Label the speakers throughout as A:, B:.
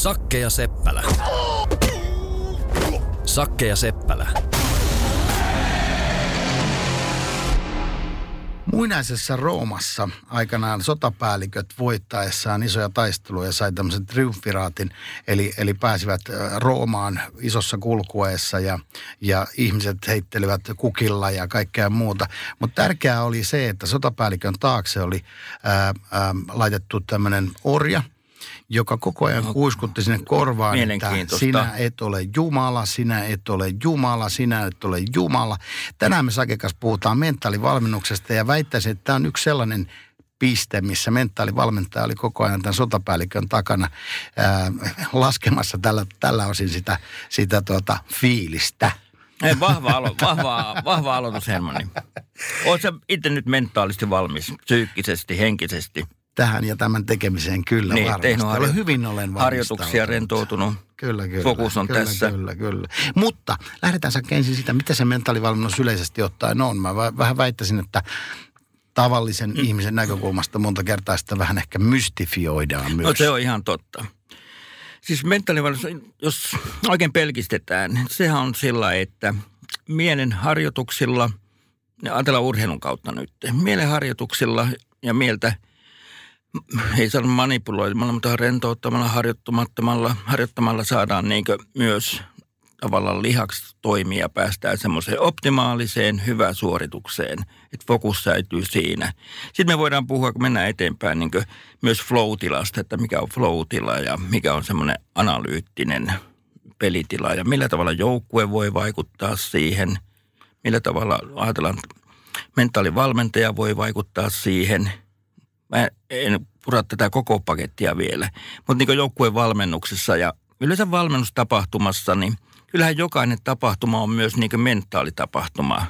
A: Sakke ja Seppälä. Sakke ja Seppälä.
B: Muinaisessa Roomassa aikanaan sotapäälliköt voittaessaan isoja taisteluja sai tämmöisen triumfiraatin, eli, eli pääsivät Roomaan isossa kulkueessa ja, ja ihmiset heittelivät kukilla ja kaikkea muuta. Mutta tärkeää oli se, että sotapäällikön taakse oli ää, ää, laitettu tämmöinen orja – joka koko ajan kuiskutti sinne korvaan, että sinä et ole Jumala, sinä et ole Jumala, sinä et ole Jumala. Tänään me Sakekas puhutaan mentaalivalmennuksesta ja väittäisin, että tämä on yksi sellainen piste, missä mentaalivalmentaja oli koko ajan tämän sotapäällikön takana ää, laskemassa tällä, tällä osin sitä, sitä tuota, fiilistä.
C: Ei, vahva, alo, vahva, vahva aloitus, Hermanni. Oletko itse nyt mentaalisti valmis, psyykkisesti, henkisesti?
B: Tähän ja tämän tekemiseen kyllä
C: niin,
B: varmasti. Harjo- hyvin olen
C: Harjoituksia rentoutunut.
B: Kyllä, kyllä.
C: Fokus on
B: kyllä,
C: tässä.
B: Kyllä, kyllä. Mutta lähdetään sä ensin sitä, mitä se mentaalivalmennus yleisesti ottaen on. Mä vähän väittäisin, että tavallisen mm. ihmisen näkökulmasta monta kertaa sitä vähän ehkä mystifioidaan myös.
C: No se on ihan totta. Siis mentaalivalmennus, jos oikein pelkistetään, sehän on sillä, että mielen harjoituksilla, ajatellaan urheilun kautta nyt, mielen harjoituksilla ja mieltä – ei saa manipuloimalla, mutta rentouttamalla, harjoittamattomalla, harjoittamalla saadaan niin myös tavallaan lihaksi toimia päästään semmoiseen optimaaliseen hyvään suoritukseen, että fokus säilyy siinä. Sitten me voidaan puhua, kun mennään eteenpäin, niin myös flow-tilasta, että mikä on flow-tila ja mikä on semmoinen analyyttinen pelitila ja millä tavalla joukkue voi vaikuttaa siihen, millä tavalla ajatellaan, mentaalivalmentaja voi vaikuttaa siihen – Mä en pura tätä koko pakettia vielä. Mutta niin joukkueen valmennuksessa ja yleensä valmennustapahtumassa, niin kyllähän jokainen tapahtuma on myös niin mentaalitapahtuma.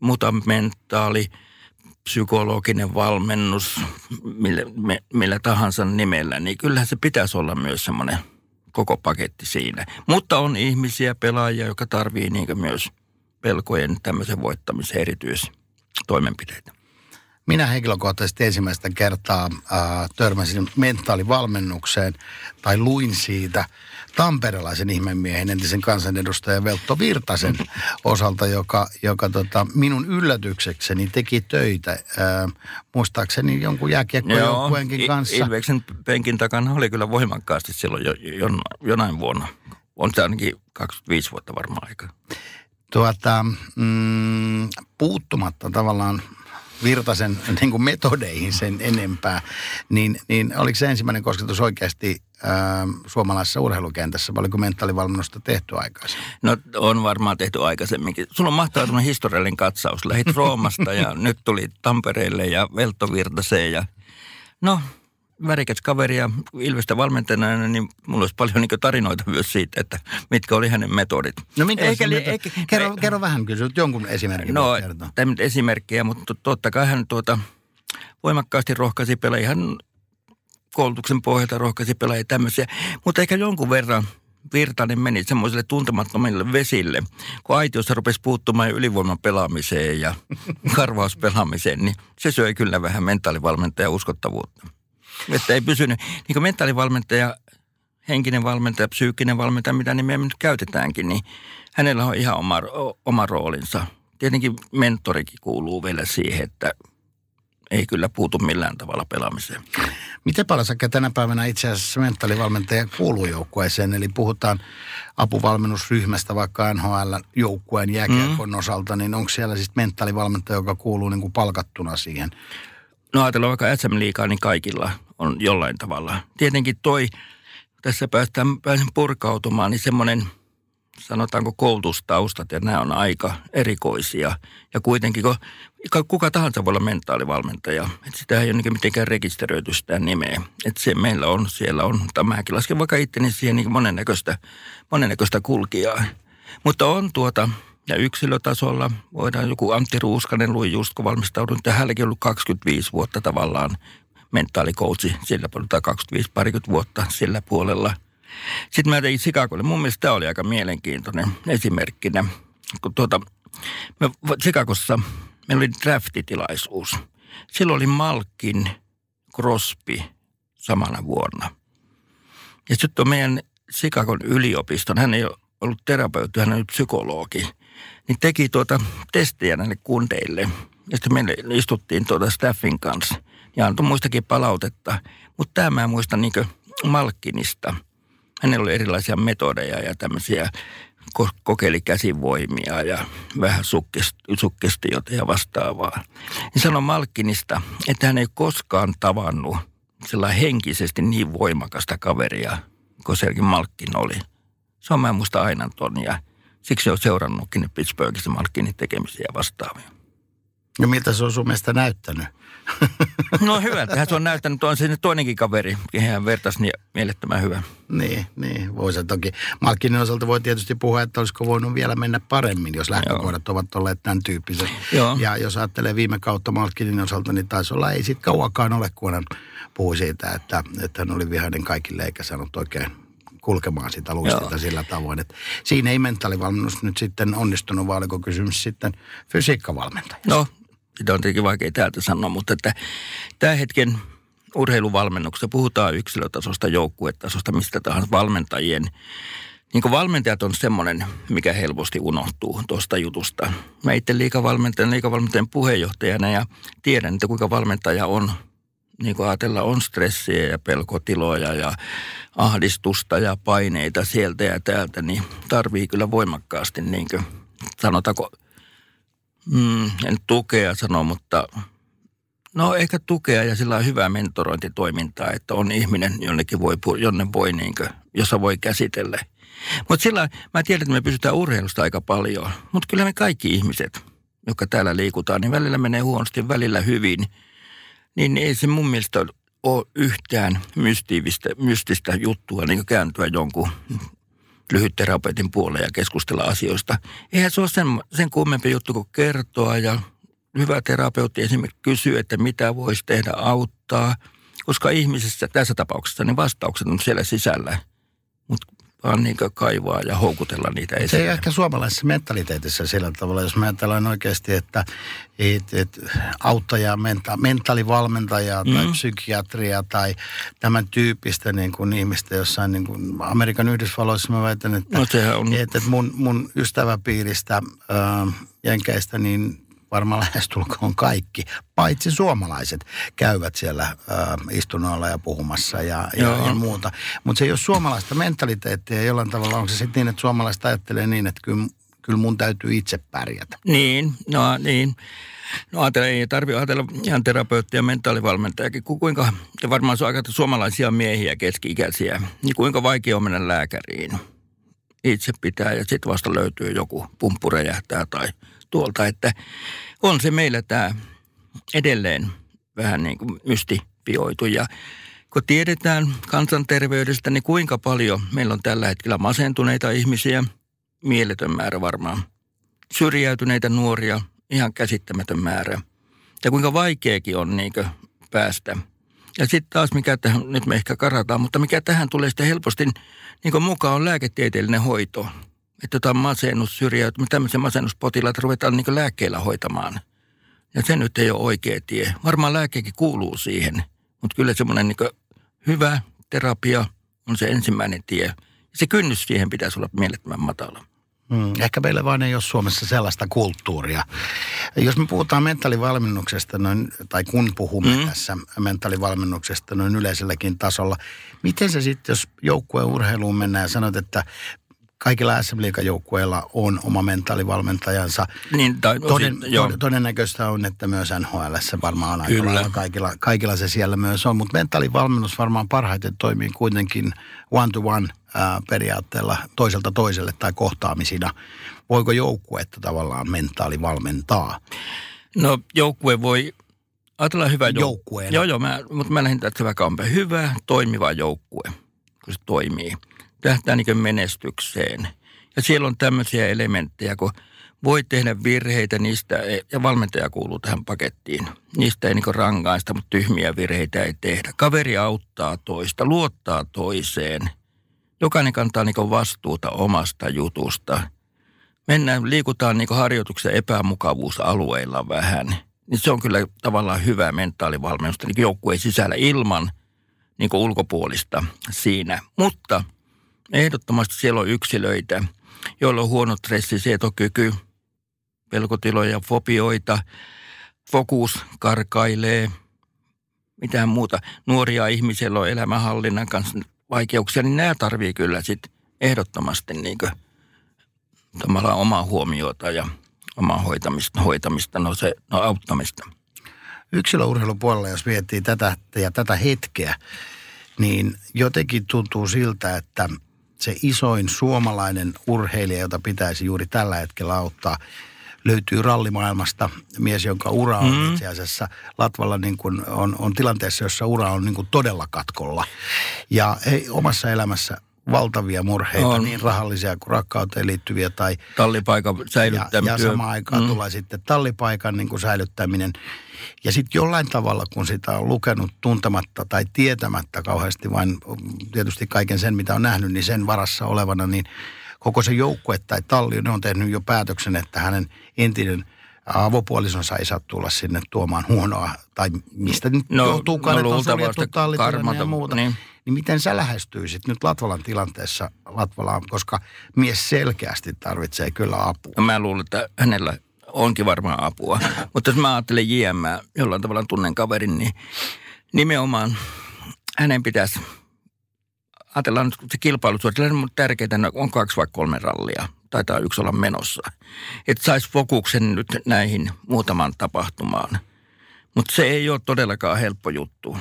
C: Mutta mentaali, psykologinen valmennus, millä, millä tahansa nimellä, niin kyllähän se pitäisi olla myös semmoinen koko paketti siinä. Mutta on ihmisiä, pelaajia, jotka tarvii niin myös pelkojen tämmöisen voittamisen erityistoimenpiteitä.
B: Minä henkilökohtaisesti ensimmäistä kertaa äh, törmäsin mentaalivalmennukseen tai luin siitä tamperelaisen ihmemiehen, entisen kansanedustajan Veltto Virtasen osalta, joka, joka tota, minun yllätyksekseni teki töitä, äh, muistaakseni jonkun jääkiekkojoukkueenkin kanssa.
C: Ilveksen penkin takana oli kyllä voimakkaasti silloin jo, jo, jonain vuonna. On se ainakin 25 vuotta varmaan aika.
B: Tuota, mm, puuttumatta tavallaan Virtasen niin kuin metodeihin sen enempää, niin, niin oliko se ensimmäinen kosketus oikeasti ää, suomalaisessa urheilukentässä, vai oliko mentaalivalmennusta tehty aikaisemmin?
C: No on varmaan tehty aikaisemminkin. Sulla on mahtava historiallinen katsaus. Lähit Roomasta ja nyt tuli Tampereelle ja Veltovirtaseen ja no värikäs kaveri ja Ilvestä valmentajana, niin mulla olisi paljon niin tarinoita myös siitä, että mitkä oli hänen metodit.
B: No minkä eikä, eikä, kerro, kerro vähän kyllä, jonkun esimerkin
C: No, tämä esimerkkejä, mutta totta kai hän tuota, voimakkaasti rohkaisi pelaajia. Hän koulutuksen pohjalta rohkaisi pelaajia tämmöisiä, mutta ehkä jonkun verran Virtanen meni semmoiselle tuntemattomille vesille, kun aitiossa rupesi puuttumaan ylivoiman pelaamiseen ja karvauspelaamiseen, niin se söi kyllä vähän mentaalivalmentajan uskottavuutta. Että ei pysynyt, niin kuin mentaalivalmentaja, henkinen valmentaja, psyykkinen valmentaja, mitä nimeä me nyt käytetäänkin, niin hänellä on ihan oma, oma roolinsa. Tietenkin mentorikin kuuluu vielä siihen, että ei kyllä puutu millään tavalla pelaamiseen.
B: Miten paljon sä tänä päivänä itse asiassa mentaalivalmentaja kuuluu joukkueeseen? Eli puhutaan apuvalmennusryhmästä vaikka NHL-joukkueen jääkiekon mm. osalta, niin onko siellä siis mentaalivalmentaja, joka kuuluu niin kuin palkattuna siihen?
C: No ajatellaan vaikka SM Liikaa, niin kaikilla on jollain tavalla. Tietenkin toi, tässä päästään pääsen purkautumaan, niin semmoinen, sanotaanko koulutustaustat, ja nämä on aika erikoisia. Ja kuitenkin, kun kuka tahansa voi olla mentaalivalmentaja, että sitä ei ole niin mitenkään rekisteröity sitä nimeä. Että se meillä on, siellä on, tai mäkin lasken vaikka itteni siihen niin monennäköistä, monennäköistä kulkijaa. Mutta on tuota, ja yksilötasolla voidaan joku Antti Ruuskanen luin just, kun valmistaudun, että hänelläkin ollut 25 vuotta tavallaan mentaalikoutsi sillä puolella, tai 25 parikymmentä vuotta sillä puolella. Sitten mä tein Chicagolle. Mun mielestä tämä oli aika mielenkiintoinen esimerkkinä. Kun tuota, me Chicagossa meillä oli draftitilaisuus. Silloin oli Malkin Crosby samana vuonna. Ja sitten on meidän Sikakon yliopiston, hän ei ole ollut terapeutti, hän on psykologi, niin teki tuota testejä näille kundeille. Ja sitten meille istuttiin tuota staffin kanssa ja antoi muistakin palautetta. Mutta tämä mä muistan niin Malkkinista. Hänellä oli erilaisia metodeja ja tämmöisiä kokeili käsivoimia ja vähän sukkestiota ja vastaavaa. Niin sanoi Malkkinista, että hän ei koskaan tavannut sellainen henkisesti niin voimakasta kaveria kuin Sergi Malkkin oli. Se on mä muista aina ton ja siksi on seurannutkin Pittsburghissa Malkkinin tekemisiä vastaavia.
B: No miltä se on sun mielestä näyttänyt?
C: No hyvä, tähän se on näyttänyt. On se toinenkin kaveri, kehen hän vertaisi niin mielettömän hyvä.
B: Niin, niin voisi toki. Malkkinen osalta voi tietysti puhua, että olisiko voinut vielä mennä paremmin, jos lähtökohdat Joo. ovat olleet tämän tyyppiset. Joo. Ja jos ajattelee viime kautta Malkkinin osalta, niin taisi olla, ei sitten kauakaan ole, kun hän puhui siitä, että, että hän oli vihainen kaikille eikä saanut oikein kulkemaan sitä luistilta sillä tavoin. Että siinä ei mentaalivalmennus nyt sitten onnistunut, vaan oliko kysymys sitten fysiikkavalmentajasta?
C: No, sitä on tietenkin vaikea täältä sanoa, mutta että tämä hetken urheiluvalmennuksessa puhutaan yksilötasosta, joukkuetasosta, mistä tahansa valmentajien. Niin kuin valmentajat on semmoinen, mikä helposti unohtuu tuosta jutusta. Mä itse liikavalmentajan, liikavalmentajan puheenjohtajana ja tiedän, että kuinka valmentaja on niin kuin ajatella, on stressiä ja pelkotiloja ja ahdistusta ja paineita sieltä ja täältä, niin tarvii kyllä voimakkaasti, niin kuin, sanotaanko, mm, en tukea sano, mutta no ehkä tukea ja sillä on hyvää mentorointitoimintaa, että on ihminen, jonnekin voi, jonne voi, niin kuin, jossa voi käsitellä. Mutta sillä mä tiedän, että me pysytään urheilusta aika paljon, mutta kyllä me kaikki ihmiset, jotka täällä liikutaan, niin välillä menee huonosti, välillä hyvin – niin ei se mun mielestä ole yhtään mystiivistä, mystistä juttua niin kääntyä jonkun lyhytterapeutin puoleen ja keskustella asioista. Eihän se ole sen, sen kummempi juttu kuin kertoa ja hyvä terapeutti esimerkiksi kysyy, että mitä voisi tehdä auttaa, koska ihmisessä tässä tapauksessa niin vastaukset on siellä sisällä. Vaan niin kaivaa ja houkutella niitä esille.
B: Se ei ehkä suomalaisessa mentaliteetissä sillä tavalla, jos me ajatellaan oikeasti, että et, et, auttajaa, menta, mentaalivalmentajaa tai mm. psykiatria tai tämän tyyppistä niin kuin ihmistä jossain niin kuin Amerikan Yhdysvalloissa mä väitän, että, no, on... että mun, mun ystäväpiiristä äh, Jenkeistä, niin varmaan lähestulkoon kaikki, paitsi suomalaiset, käyvät siellä äh, istunnoilla ja puhumassa ja, ja, ja muuta. Mutta se ei ole suomalaista mentaliteettia jollain tavalla onko se sitten niin, että suomalaiset ajattelee niin, että kyllä, kyllä mun täytyy itse pärjätä.
C: Niin, no niin. No ajatella, ei tarvitse ajatella ihan terapeuttia ja mentaalivalmentajakin. Kuinka, ja varmaan se on aika suomalaisia miehiä keski-ikäisiä, niin kuinka vaikea on mennä lääkäriin. Itse pitää ja sitten vasta löytyy joku pumppu räjähtää tai tuolta, että on se meillä tämä edelleen vähän niin kuin mystifioitu. Ja kun tiedetään kansanterveydestä, niin kuinka paljon meillä on tällä hetkellä masentuneita ihmisiä, mieletön määrä varmaan, syrjäytyneitä nuoria, ihan käsittämätön määrä. Ja kuinka vaikeakin on niin päästä. Ja sitten taas mikä tähän, nyt me ehkä karataan, mutta mikä tähän tulee sitten helposti niin mukaan on lääketieteellinen hoito – että jotain masennus, syrjäytymistä, tämmöisen masennuspotilaita ruvetaan niin lääkkeillä hoitamaan. Ja se nyt ei ole oikea tie. Varmaan lääkekin kuuluu siihen, mutta kyllä semmoinen niin hyvä terapia on se ensimmäinen tie. Se kynnys siihen pitäisi olla mielettömän matala.
B: Hmm, ehkä meillä vaan ei ole Suomessa sellaista kulttuuria. Jos me puhutaan mentaalivalmennuksesta, noin, tai kun puhumme hmm. tässä mentaalivalmennuksesta noin yleiselläkin tasolla, miten se sitten, jos joukkueen urheiluun mennään ja sanot, että kaikilla SM joukkueilla on oma mentaalivalmentajansa. Niin, tai, Toden, osin, todennäköistä on, että myös NHL varmaan on aika kaikilla, kaikilla se siellä myös on. Mutta mentaalivalmennus varmaan parhaiten toimii kuitenkin one-to-one periaatteella toiselta toiselle tai kohtaamisina. Voiko joukkuetta tavallaan mentaalivalmentaa?
C: No joukkue voi Ajatellaan hyvä joukkue. Joo, joo, mä, mutta mä lähdin tästä vähän Hyvä, toimiva joukkue, kun se toimii – tähtää niin menestykseen. Ja siellä on tämmöisiä elementtejä, kun voi tehdä virheitä niistä, ja valmentaja kuuluu tähän pakettiin. Niistä ei niin rangaista, mutta tyhmiä virheitä ei tehdä. Kaveri auttaa toista, luottaa toiseen. Jokainen kantaa niin vastuuta omasta jutusta. Mennään, liikutaan niin harjoituksen epämukavuusalueilla vähän. Niin se on kyllä tavallaan hyvä mentaalivalmennusta niin joukkueen sisällä ilman niin ulkopuolista siinä. Mutta ehdottomasti siellä on yksilöitä, joilla on huono stressisetokyky, pelkotiloja, fobioita, fokus karkailee, mitään muuta. Nuoria ihmisiä on elämänhallinnan kanssa vaikeuksia, niin nämä tarvii kyllä sitten ehdottomasti niin omaa huomiota ja omaa hoitamista, hoitamista no se, no auttamista.
B: Yksilöurheilupuolella, jos miettii tätä ja tätä hetkeä, niin jotenkin tuntuu siltä, että se isoin suomalainen urheilija, jota pitäisi juuri tällä hetkellä auttaa, löytyy rallimaailmasta mies, jonka ura on mm. itse asiassa Latvalla niin kuin on, on tilanteessa, jossa ura on niin kuin todella katkolla. Ja ei omassa elämässä valtavia murheita, on. niin rahallisia kuin rakkauteen liittyviä tai...
C: Tallipaikan säilyttäminen.
B: Ja, ja samaan aikaan mm. tulee sitten tallipaikan niin kuin säilyttäminen. Ja sitten jollain tavalla, kun sitä on lukenut tuntematta tai tietämättä kauheasti, vain tietysti kaiken sen, mitä on nähnyt, niin sen varassa olevana, niin koko se joukkue tai talli, ne on tehnyt jo päätöksen, että hänen entinen avopuolisonsa ei saa tulla sinne tuomaan huonoa, tai mistä nyt no, joutuukaan, no, että on karmata, ja muuta. Niin. niin miten sä lähestyisit nyt Latvalan tilanteessa Latvalaan, koska mies selkeästi tarvitsee kyllä apua?
C: No, mä luulen, että hänellä onkin varmaan apua. Mutta jos mä ajattelen JM, jollain tavalla tunnen kaverin, niin nimenomaan hänen pitäisi ajatellaan nyt se kilpailusuoritus, on tärkeää, on kaksi vai kolme rallia, taitaa yksi olla menossa. Että saisi fokuksen nyt näihin muutaman tapahtumaan. Mutta se ei ole todellakaan helppo juttu.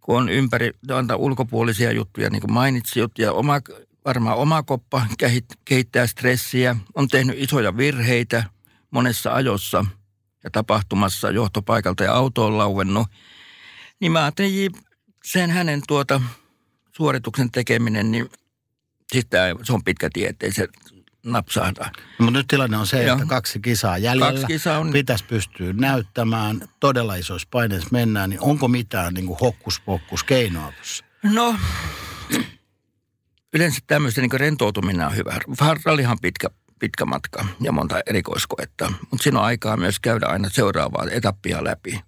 C: Kun on ympäri, antaa ulkopuolisia juttuja, niin kuin mainitsit, ja oma, varmaan oma koppa kehittää stressiä, on tehnyt isoja virheitä – monessa ajossa ja tapahtumassa johtopaikalta ja auto on lauennut, niin mä ajattelin sen hänen tuota suorituksen tekeminen, niin sitten se on pitkä tie, ettei se napsahda.
B: No, mutta nyt tilanne on se, Joo. että kaksi kisaa jäljellä. Kaksi kisaa on... Pitäisi pystyä näyttämään. Todella isoissa paineissa mennään. Niin onko mitään niin hokkuspokkus keinoa tuossa?
C: No, yleensä tämmöistä niin rentoutuminen on hyvä. Rallihan pitkä pitkä matka ja monta erikoiskoetta. Mutta siinä on aikaa myös käydä aina seuraavaa etappia läpi.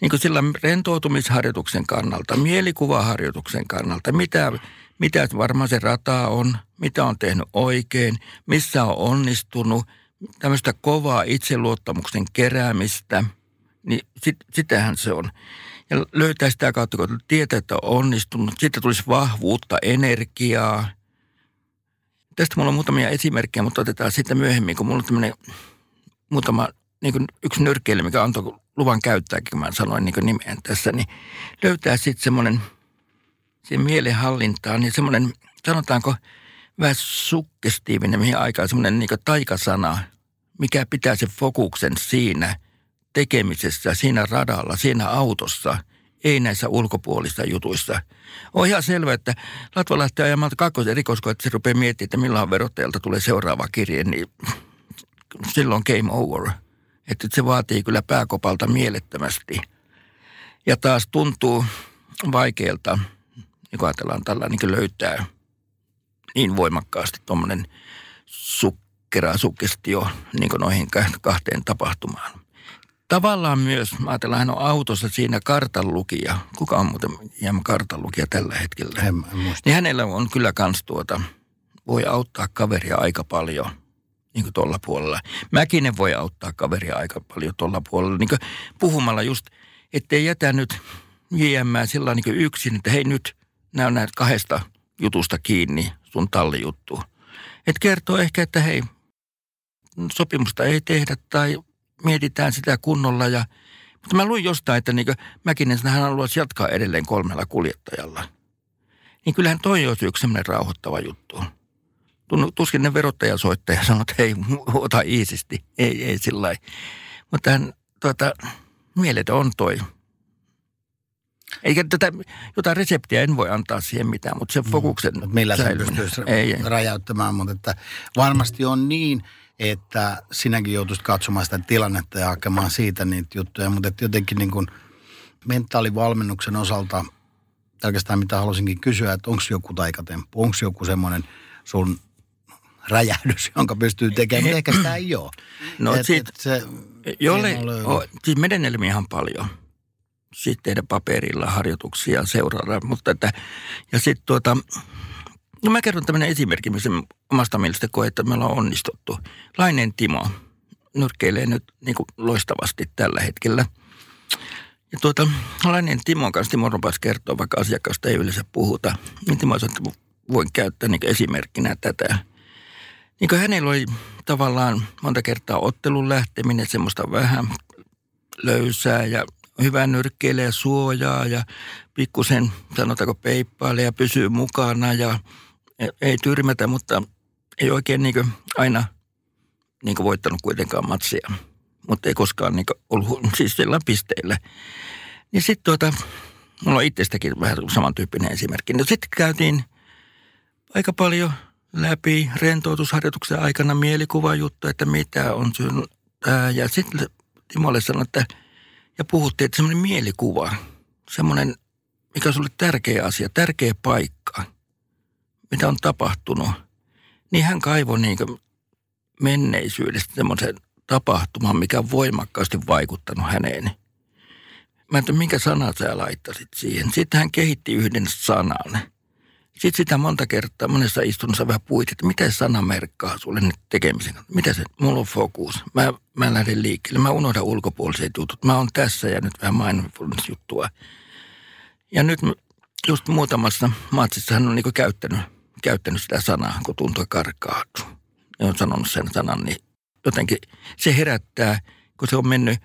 C: Niin kuin sillä rentoutumisharjoituksen kannalta, mielikuvaharjoituksen kannalta, mitä, mitä varmaan se rata on, mitä on tehnyt oikein, missä on onnistunut, tämmöistä kovaa itseluottamuksen keräämistä, niin sit, sitähän se on. Ja löytää sitä kautta, kun tietää, että on onnistunut, sitten tulisi vahvuutta, energiaa – Tästä mulla on muutamia esimerkkejä, mutta otetaan sitten myöhemmin, kun mulla on tämmöinen muutama, niin kuin yksi nyrkkeily, mikä antoi luvan käyttääkin, kun mä sanoin niin nimeen tässä, niin löytää sitten semmoinen, siihen mielenhallintaan, niin semmoinen, sanotaanko, vähän sukkestiivinen, mihin aikaan semmoinen niin taikasana, mikä pitää sen fokuksen siinä tekemisessä, siinä radalla, siinä autossa – ei näissä ulkopuolissa jutuissa. On ihan selvä, että Latva lähtee ajamaan kakkosen erikoiskoa, että se rupeaa miettimään, että milloin verottajalta tulee seuraava kirje, niin silloin game over. Että se vaatii kyllä pääkopalta mielettömästi. Ja taas tuntuu vaikealta, niin kun ajatellaan tällä niin löytää niin voimakkaasti tuommoinen sukkera sukkestio niin noihin kahteen tapahtumaan tavallaan myös, mä ajatellaan, hän on autossa siinä kartanlukija. Kuka on muuten hieman kartanlukija tällä hetkellä? En, en niin hänellä on kyllä kans tuota, voi auttaa kaveria aika paljon niin kuin tuolla puolella. Mäkinen voi auttaa kaveria aika paljon tuolla puolella. Niin kuin puhumalla just, ettei jätä nyt JM sillä niin yksin, että hei nyt nämä näet kahdesta jutusta kiinni sun tallijuttu. Et kertoo ehkä, että hei, sopimusta ei tehdä tai mietitään sitä kunnolla. Ja, mutta mä luin jostain, että niin Mäkinen hän haluaisi jatkaa edelleen kolmella kuljettajalla. Niin kyllähän toi olisi yksi semmoinen rauhoittava juttu. Tuskin ne verottaja soittaa ja sanoo, että hei, ota iisisti. Ei, ei sillä Mutta hän, tuota, mieletön on toi. Eikä tätä, jotain reseptiä en voi antaa siihen mitään, mutta se mm. fokuksen mm,
B: Millä se pystyisi ei, ei. räjäyttämään, mutta että varmasti on niin – että sinäkin joutuisit katsomaan sitä tilannetta ja hakemaan siitä niitä juttuja, mutta että jotenkin niin kuin mentaalivalmennuksen osalta oikeastaan mitä halusinkin kysyä, että onko joku taikatemppu, onko joku semmoinen sun räjähdys, jonka pystyy tekemään, mutta ehkä sitä ei ole.
C: No et, siitä, et se, jolle, o, siis menetelmiä ihan paljon. Sitten tehdä paperilla harjoituksia seuraada. Mutta että, ja sitten tuota, no mä kerron tämmöinen esimerkki, missä omasta mielestä koe, että me ollaan onnistuttu. Lainen Timo nyrkkeilee nyt niin kuin loistavasti tällä hetkellä. Ja tuota, Lainen Timon kanssa, Timo Ropas kertoo, vaikka asiakkaasta ei yleensä puhuta, niin Timo sanoi, että voin käyttää niin esimerkkinä tätä. Niin kuin hänellä oli tavallaan monta kertaa ottelun lähteminen, semmoista vähän löysää ja hyvää nyrkkeilee ja suojaa ja pikkusen, sanotaanko peippaile ja pysyy mukana ja ei tyrmätä, mutta ei oikein niin aina niin voittanut kuitenkaan matsia. Mutta ei koskaan niin ollut siis sillä pisteillä. Niin sitten tuota, mulla on itsestäkin vähän samantyyppinen esimerkki. No sitten käytiin aika paljon läpi rentoutusharjoituksen aikana mielikuvajuttu, että mitä on syyn. Ja sitten Timolle sanoi, että ja puhuttiin, että semmoinen mielikuva, semmoinen, mikä on sulle tärkeä asia, tärkeä paikka, mitä on tapahtunut, niin hän kaivoi niin menneisyydestä semmoisen tapahtuman, mikä on voimakkaasti vaikuttanut häneen. Mä en tiedä, minkä sanan sä laittasit siihen. Sitten hän kehitti yhden sanan – sitten sitä monta kertaa monessa istunnossa vähän puit, että mitä sana merkkaa sulle nyt tekemisen Mitä se, mulla on fokus. Mä, mä lähden liikkeelle. Mä unohdan ulkopuoliset jutut. Mä oon tässä ja nyt vähän mindfulness-juttua. Ja nyt just muutamassa matsissa hän on niin käyttänyt, käyttänyt sitä sanaa, kun tuntui karkaa. Ja on sanonut sen sanan, niin jotenkin se herättää, kun se on mennyt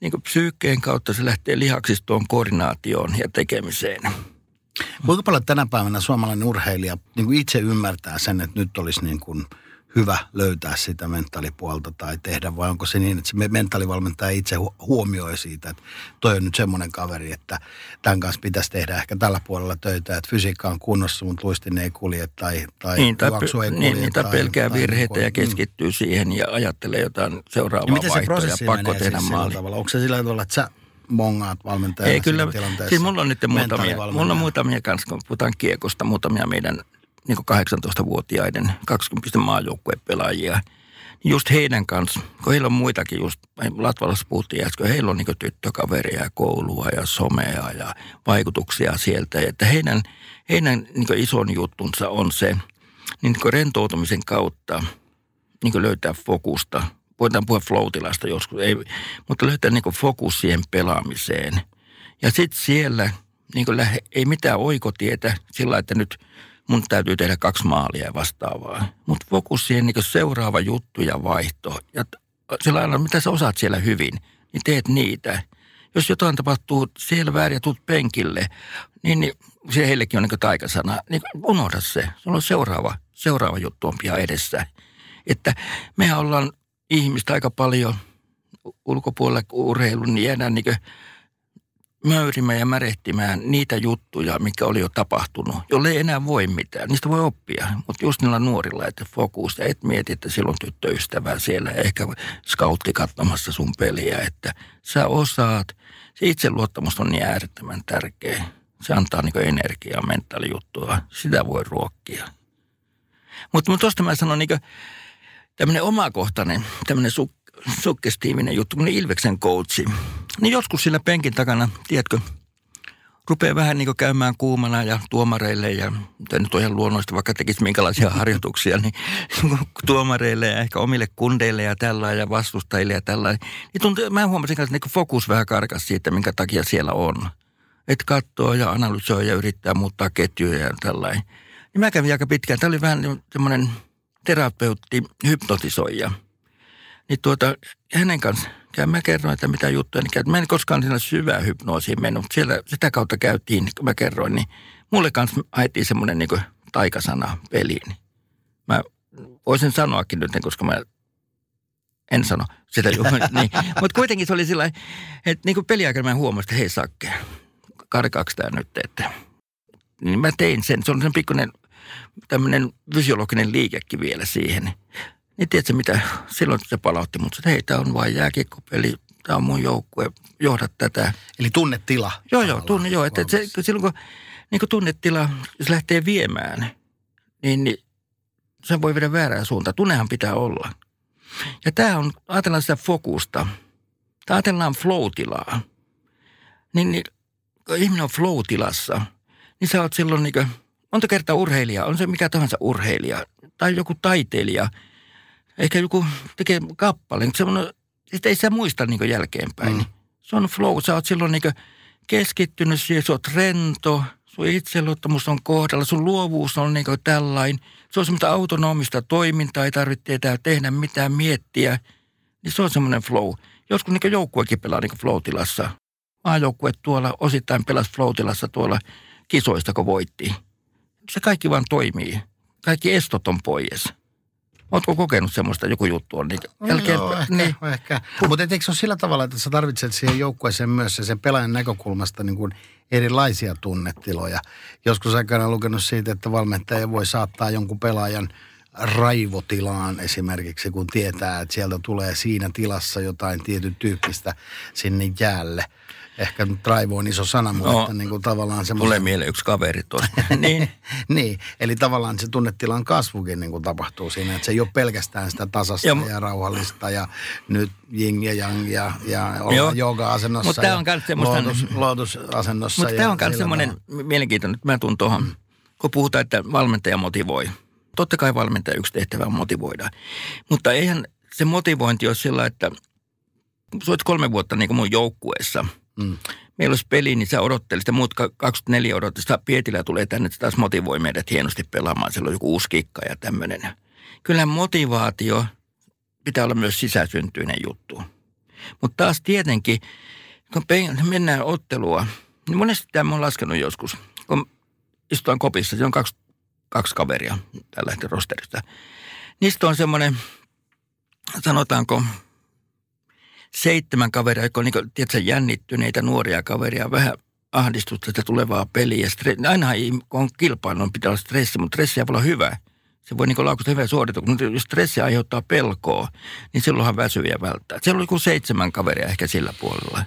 C: niin psyykkeen kautta, se lähtee lihaksistoon, koordinaatioon ja tekemiseen –
B: Kuinka paljon tänä päivänä suomalainen urheilija niin kuin itse ymmärtää sen, että nyt olisi niin kuin hyvä löytää sitä mentaalipuolta tai tehdä, vai onko se niin, että se mentaalivalmentaja itse huomioi siitä, että toi on nyt semmoinen kaveri, että tämän kanssa pitäisi tehdä ehkä tällä puolella töitä, että fysiikka on kunnossa, mutta luistin ei kulje tai, tai
C: niin, tai,
B: ei
C: kulje. Niin, niin tai pelkää tai virheitä ja keskittyy mm. siihen ja ajattelee jotain seuraavaa ja vaihtoa ja pakko tehdä siis maali.
B: Tavalla? Onko se sillä tavalla, että sä mongaat valmentajana
C: Ei kyllä, siis mulla on nyt muutamia, mulla on muutamia kanssa, kun puhutaan kiekosta, muutamia meidän niin 18-vuotiaiden 20 maajoukkuepelaajia. Just heidän kanssa, kun heillä on muitakin just, Latvalassa puhuttiin äsken, heillä on niin tyttökaveria ja koulua ja somea ja vaikutuksia sieltä. Että heidän, heidän niin ison juttunsa on se, niin rentoutumisen kautta niin löytää fokusta – voidaan puhua floatilasta joskus, ei, mutta löytää niin fokus siihen pelaamiseen. Ja sitten siellä niin lähe, ei mitään oikotietä sillä, että nyt mun täytyy tehdä kaksi maalia ja vastaavaa. Mutta fokus siihen niin seuraava juttu ja vaihto. Ja sillä lailla, mitä sä osaat siellä hyvin, niin teet niitä. Jos jotain tapahtuu siellä väärin ja tuut penkille, niin, niin se heillekin on niin taikasana. Niin unohda se. Se on seuraava, seuraava juttu on pian edessä. Että mehän ollaan ihmistä aika paljon ulkopuolella urheilun, niin jäädään niin möyrimään ja märehtimään niitä juttuja, mikä oli jo tapahtunut, jolle ei enää voi mitään. Niistä voi oppia, mutta just niillä nuorilla, että fokus, ja et mieti, että silloin tyttöystävää siellä, ehkä scoutti katsomassa sun peliä, että sä osaat. Se itseluottamus on niin äärettömän tärkeä. Se antaa niin energiaa, mentaalijuttua. Sitä voi ruokkia. Mutta mut tuosta mä sanon, niin tämmöinen omakohtainen, tämmöinen su- sukkestiivinen juttu, kun Ilveksen coachi. Niin joskus sillä penkin takana, tiedätkö, rupeaa vähän niin käymään kuumana ja tuomareille ja tämä nyt on ihan luonnollista, vaikka tekisi minkälaisia harjoituksia, niin tuomareille ja ehkä omille kundeille ja tällä ja vastustajille ja tällä. Niin tuntuu, mä huomasin, että niin fokus vähän karkas siitä, minkä takia siellä on. Että katsoo ja analysoi ja yrittää muuttaa ketjuja ja tällainen. Niin mä kävin aika pitkään. Tämä oli vähän semmoinen terapeutti, hypnotisoija. Niin tuota, hänen kanssa, ja mä kerroin, että mitä juttuja niin käy. Mä en koskaan siinä syvää hypnoosiin mennyt, mutta siellä sitä kautta käytiin, kun mä kerroin, niin mulle kanssa ajettiin semmoinen niin taikasana peliin. Mä voisin sanoakin nyt, koska mä en sano sitä niin. Mutta kuitenkin se oli sillä että niin kuin peliaikana mä huomasin, että hei Sakke, karkaako tämä nyt, että niin mä tein sen. Se on sen pikkuinen tämmöinen fysiologinen liikekin vielä siihen. Niin tiedätkö mitä, silloin se palautti mut, että hei, tämä on vain jääkiekkopeli, tämä on mun joukkue, johda tätä.
B: Eli tunnetila.
C: Joo, joo, tunne, joo. Että se, silloin kun niin kun tunnetila, jos lähtee viemään, niin, niin se voi viedä väärään suuntaan. Tunnehan pitää olla. Ja tämä on, ajatellaan sitä fokusta. Tai ajatellaan flow-tilaa. niin, niin kun ihminen on flow-tilassa, niin sä oot silloin niin kuin, monta kertaa urheilija, on se mikä tahansa urheilija tai joku taiteilija, ehkä joku tekee kappaleen, että ei sä muista niin jälkeenpäin. Mm. Se on flow, sä oot silloin niin keskittynyt siihen, sä oot rento, sun itseluottamus on kohdalla, sun luovuus on niin tällainen. Se on semmoista autonomista toimintaa, ei tarvitse tehdä mitään, miettiä. Niin se on semmoinen flow. Joskus niin joukkuekin pelaa niin flow-tilassa. Maajoukkue tuolla osittain pelasi flow-tilassa tuolla kisoista, kun voitti. Se kaikki vaan toimii. Kaikki estot on pois. Oletko kokenut semmoista, joku juttu on? Niin
B: jälkeen, Joo, ehkä. Niin. ehkä. Mutta eikö se ole sillä tavalla, että sä tarvitset siihen joukkueeseen myös sen pelaajan näkökulmasta niin kuin erilaisia tunnetiloja. Joskus aikana lukenut siitä, että valmentaja voi saattaa jonkun pelaajan raivotilaan esimerkiksi, kun tietää, että sieltä tulee siinä tilassa jotain tietyn tyyppistä sinne jäälle – ehkä raivo on iso sana, mutta no, niin kuin tavallaan semmoinen...
C: Tulee mieleen yksi kaveri tuosta.
B: niin. niin, eli tavallaan se tunnetilan kasvukin niin kuin tapahtuu siinä, että se ei ole pelkästään sitä tasasta ja, ja rauhallista ja nyt jing ja yang ja, ja olla jooga-asennossa
C: mutta tämä on semmoista...
B: Lootus, lootusasennossa.
C: Mutta tämä on myös semmoinen mielenkiintoinen, että mä tuun tuohon, kun puhutaan, että valmentaja motivoi. Totta kai valmentaja yksi tehtävä on motivoida, mutta eihän se motivointi ole sillä, että sä kolme vuotta niin kuin mun joukkueessa – Mm. Meillä olisi peli, niin sä odottelisit, muut 24 odottelisit, Pietilä tulee tänne, että taas motivoi meidät hienosti pelaamaan. Siellä on joku uusi kikka ja tämmöinen. Kyllä motivaatio pitää olla myös sisäsyntyinen juttu. Mutta taas tietenkin, kun mennään ottelua, niin monesti tämä on laskenut joskus. Kun istutaan kopissa, se on kaksi, kaksi kaveria tällä hetkellä rosterista. Niistä on semmoinen, sanotaanko, seitsemän kaveria, jotka on niin tiedätkö, jännittyneitä nuoria kaveria, vähän ahdistusta sitä tulevaa peliä. Stre- ainahan kun on kilpailu, on pitää olla stressi, mutta stressi voi olla hyvä. Se voi niin laukusta hyvä suoritus, mutta jos stressi aiheuttaa pelkoa, niin silloinhan väsyviä välttää. Siellä oli kuin seitsemän kaveria ehkä sillä puolella.